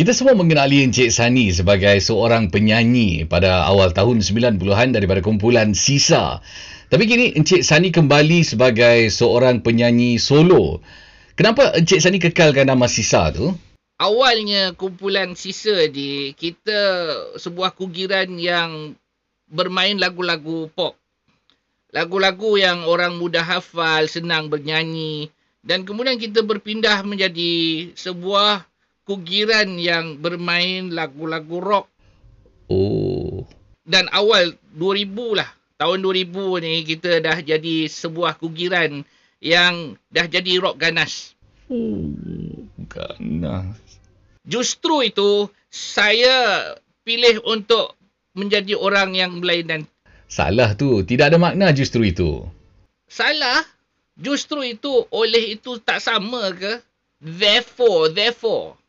Kita semua mengenali Encik Sani sebagai seorang penyanyi pada awal tahun 90-an daripada kumpulan Sisa. Tapi kini Encik Sani kembali sebagai seorang penyanyi solo. Kenapa Encik Sani kekalkan nama Sisa tu? Awalnya kumpulan Sisa di kita sebuah kugiran yang bermain lagu-lagu pop. Lagu-lagu yang orang mudah hafal, senang bernyanyi dan kemudian kita berpindah menjadi sebuah kugiran yang bermain lagu-lagu rock. Oh. Dan awal 2000 lah. Tahun 2000 ni kita dah jadi sebuah kugiran yang dah jadi rock ganas. Oh, ganas. Justru itu saya pilih untuk menjadi orang yang berlainan. Salah tu. Tidak ada makna justru itu. Salah? Justru itu oleh itu tak sama ke? Therefore, therefore.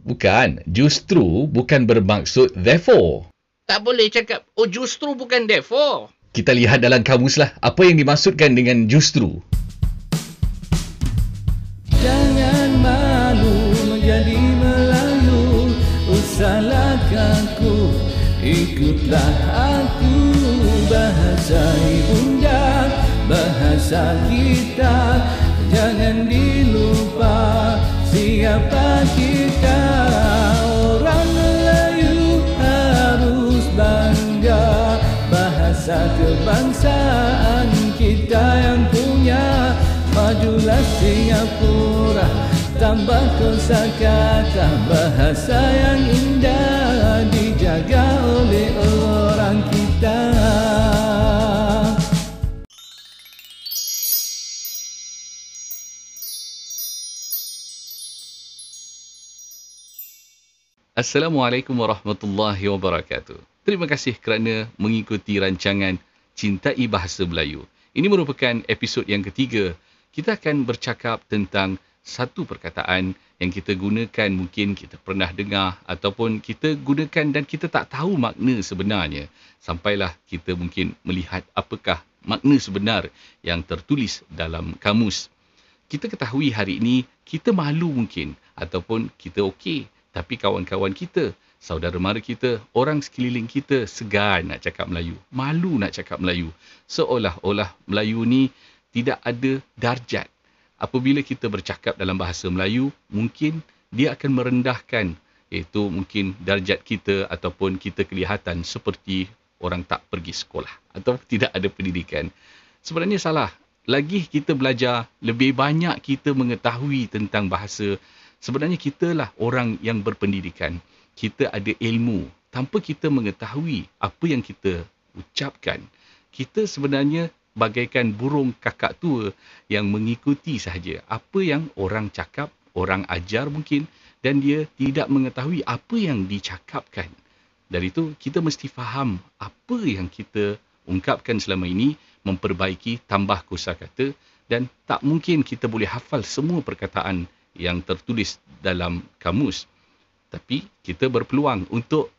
Bukan. Justru bukan bermaksud therefore. Tak boleh cakap, oh justru bukan therefore. Kita lihat dalam kamus lah apa yang dimaksudkan dengan justru. Jangan malu menjadi Melayu Usahlah kaku Ikutlah aku Bahasa ibunda Bahasa kita Singapura Tambah kosa kata Bahasa yang indah Dijaga oleh orang kita Assalamualaikum warahmatullahi wabarakatuh. Terima kasih kerana mengikuti rancangan Cintai Bahasa Melayu. Ini merupakan episod yang ketiga. Kita akan bercakap tentang satu perkataan yang kita gunakan mungkin kita pernah dengar ataupun kita gunakan dan kita tak tahu makna sebenarnya. Sampailah kita mungkin melihat apakah makna sebenar yang tertulis dalam kamus. Kita ketahui hari ini kita malu mungkin ataupun kita okey tapi kawan-kawan kita, saudara mara kita, orang sekeliling kita segan nak cakap Melayu. Malu nak cakap Melayu. Seolah-olah Melayu ni tidak ada darjat. Apabila kita bercakap dalam bahasa Melayu, mungkin dia akan merendahkan iaitu mungkin darjat kita ataupun kita kelihatan seperti orang tak pergi sekolah atau tidak ada pendidikan. Sebenarnya salah. Lagi kita belajar, lebih banyak kita mengetahui tentang bahasa sebenarnya kitalah orang yang berpendidikan. Kita ada ilmu. Tanpa kita mengetahui apa yang kita ucapkan, kita sebenarnya bagaikan burung kakak tua yang mengikuti sahaja apa yang orang cakap, orang ajar mungkin dan dia tidak mengetahui apa yang dicakapkan. Dari itu kita mesti faham apa yang kita ungkapkan selama ini memperbaiki tambah kosakata dan tak mungkin kita boleh hafal semua perkataan yang tertulis dalam kamus. Tapi kita berpeluang untuk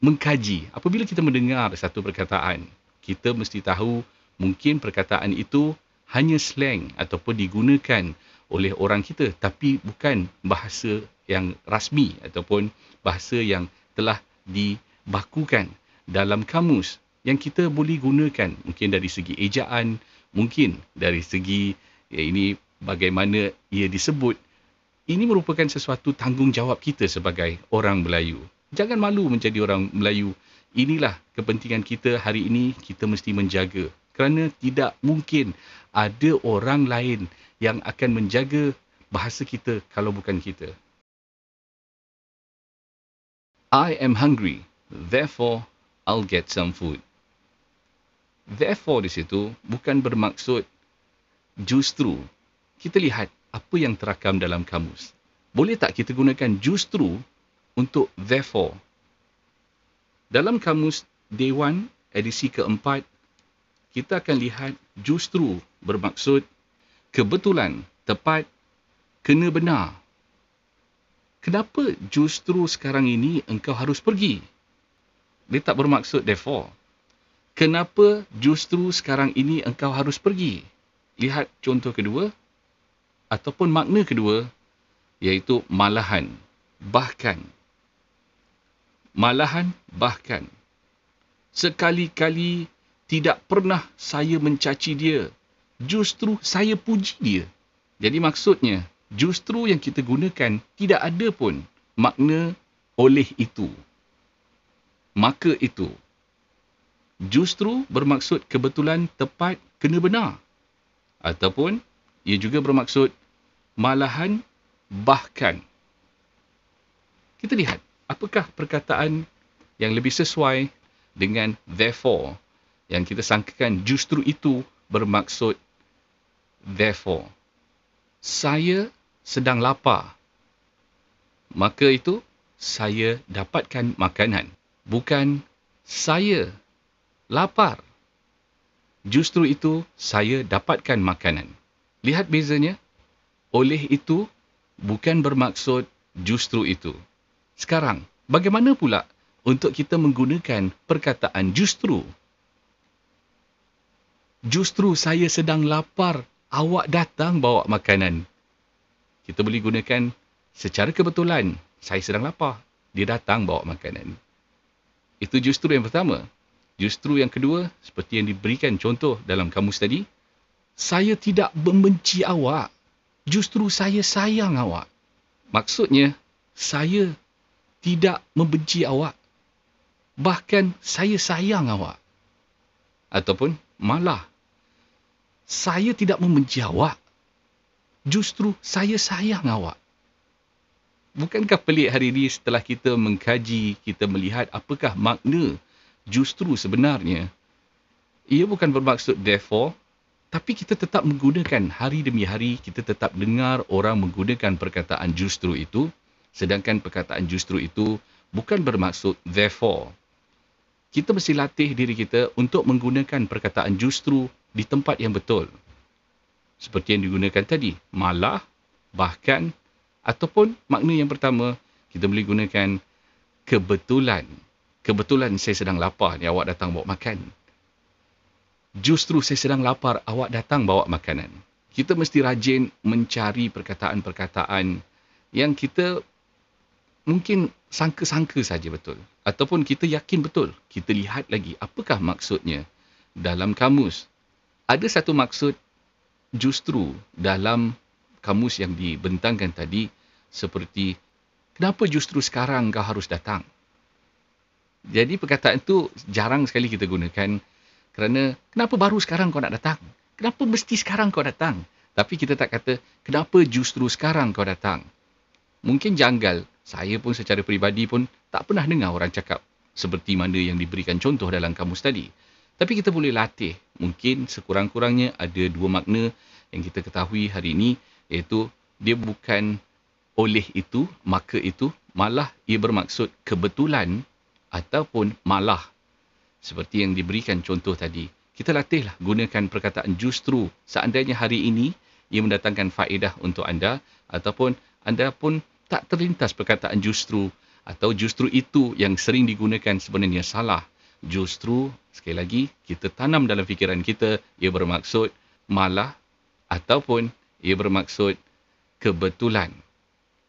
mengkaji. Apabila kita mendengar satu perkataan, kita mesti tahu mungkin perkataan itu hanya slang ataupun digunakan oleh orang kita tapi bukan bahasa yang rasmi ataupun bahasa yang telah dibakukan dalam kamus yang kita boleh gunakan mungkin dari segi ejaan, mungkin dari segi ya ini bagaimana ia disebut ini merupakan sesuatu tanggungjawab kita sebagai orang Melayu. Jangan malu menjadi orang Melayu. Inilah kepentingan kita hari ini kita mesti menjaga. Kerana tidak mungkin ada orang lain yang akan menjaga bahasa kita kalau bukan kita. I am hungry, therefore I'll get some food. Therefore di situ bukan bermaksud justru. Kita lihat apa yang terakam dalam kamus. Boleh tak kita gunakan justru untuk therefore? Dalam kamus Dewan edisi keempat, kita akan lihat justru bermaksud kebetulan, tepat, kena benar. Kenapa justru sekarang ini engkau harus pergi? Dia tak bermaksud therefore. Kenapa justru sekarang ini engkau harus pergi? Lihat contoh kedua, ataupun makna kedua iaitu malahan bahkan Malahan bahkan sekali-kali tidak pernah saya mencaci dia. Justru saya puji dia. Jadi maksudnya, justru yang kita gunakan tidak ada pun makna oleh itu. Maka itu. Justru bermaksud kebetulan tepat kena benar. Ataupun ia juga bermaksud malahan bahkan. Kita lihat apakah perkataan yang lebih sesuai dengan therefore yang kita sangkakan justru itu bermaksud therefore. Saya sedang lapar. Maka itu saya dapatkan makanan. Bukan saya lapar. Justru itu saya dapatkan makanan. Lihat bezanya. Oleh itu bukan bermaksud justru itu. Sekarang, bagaimana pula untuk kita menggunakan perkataan justru? Justru saya sedang lapar, awak datang bawa makanan. Kita boleh gunakan secara kebetulan, saya sedang lapar, dia datang bawa makanan. Itu justru yang pertama. Justru yang kedua, seperti yang diberikan contoh dalam kamus tadi, saya tidak membenci awak, justru saya sayang awak. Maksudnya, saya tidak membenci awak. Bahkan saya sayang awak. Ataupun malah, saya tidak membenci awak, justru saya sayang awak. Bukankah pelik hari ini setelah kita mengkaji, kita melihat apakah makna justru sebenarnya? Ia bukan bermaksud therefore, tapi kita tetap menggunakan hari demi hari, kita tetap dengar orang menggunakan perkataan justru itu, sedangkan perkataan justru itu bukan bermaksud therefore. Kita mesti latih diri kita untuk menggunakan perkataan justru di tempat yang betul. Seperti yang digunakan tadi, malah, bahkan, Ataupun makna yang pertama, kita boleh gunakan kebetulan. Kebetulan saya sedang lapar ni awak datang bawa makan. Justru saya sedang lapar, awak datang bawa makanan. Kita mesti rajin mencari perkataan-perkataan yang kita mungkin sangka-sangka saja betul. Ataupun kita yakin betul. Kita lihat lagi apakah maksudnya dalam kamus. Ada satu maksud justru dalam kamus yang dibentangkan tadi seperti kenapa justru sekarang kau harus datang? Jadi perkataan itu jarang sekali kita gunakan kerana kenapa baru sekarang kau nak datang? Kenapa mesti sekarang kau datang? Tapi kita tak kata kenapa justru sekarang kau datang? Mungkin janggal. Saya pun secara peribadi pun tak pernah dengar orang cakap seperti mana yang diberikan contoh dalam kamus tadi. Tapi kita boleh latih. Mungkin sekurang-kurangnya ada dua makna yang kita ketahui hari ini iaitu dia bukan oleh itu, maka itu, malah ia bermaksud kebetulan ataupun malah. Seperti yang diberikan contoh tadi. Kita latihlah gunakan perkataan justru seandainya hari ini ia mendatangkan faedah untuk anda ataupun anda pun tak terlintas perkataan justru atau justru itu yang sering digunakan sebenarnya salah. Justru, sekali lagi, kita tanam dalam fikiran kita ia bermaksud malah ataupun ia bermaksud kebetulan.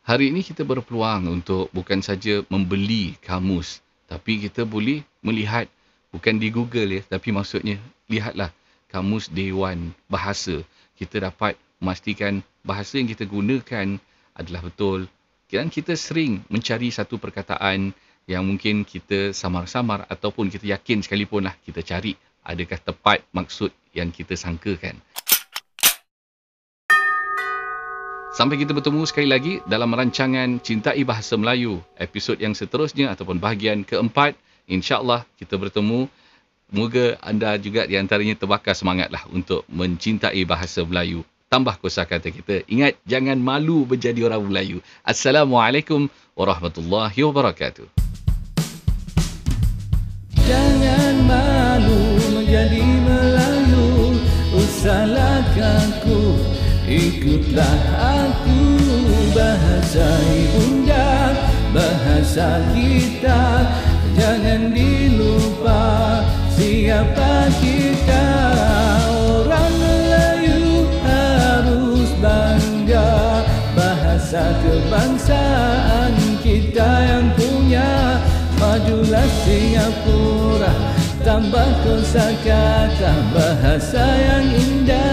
Hari ini kita berpeluang untuk bukan saja membeli kamus, tapi kita boleh melihat bukan di Google ya, tapi maksudnya lihatlah kamus Dewan Bahasa. Kita dapat memastikan bahasa yang kita gunakan adalah betul. Dan kita sering mencari satu perkataan yang mungkin kita samar-samar ataupun kita yakin sekalipun lah kita cari adakah tepat maksud yang kita sangkakan. Sampai kita bertemu sekali lagi dalam rancangan Cintai Bahasa Melayu, episod yang seterusnya ataupun bahagian keempat. InsyaAllah kita bertemu. Moga anda juga di antaranya terbakar semangatlah untuk mencintai bahasa Melayu. Tambah kosa kata kita. Ingat, jangan malu menjadi orang Melayu. Assalamualaikum warahmatullahi wabarakatuh. Usahlah kaku Ikutlah aku bahasa ibunda Bahasa kita. Jangan dilupa Siapa kita. Orang Melayu harus bangga Bahasa kebangsaan kita yang punya. Maju Singapura Tambah kosa kata bahasa yang indah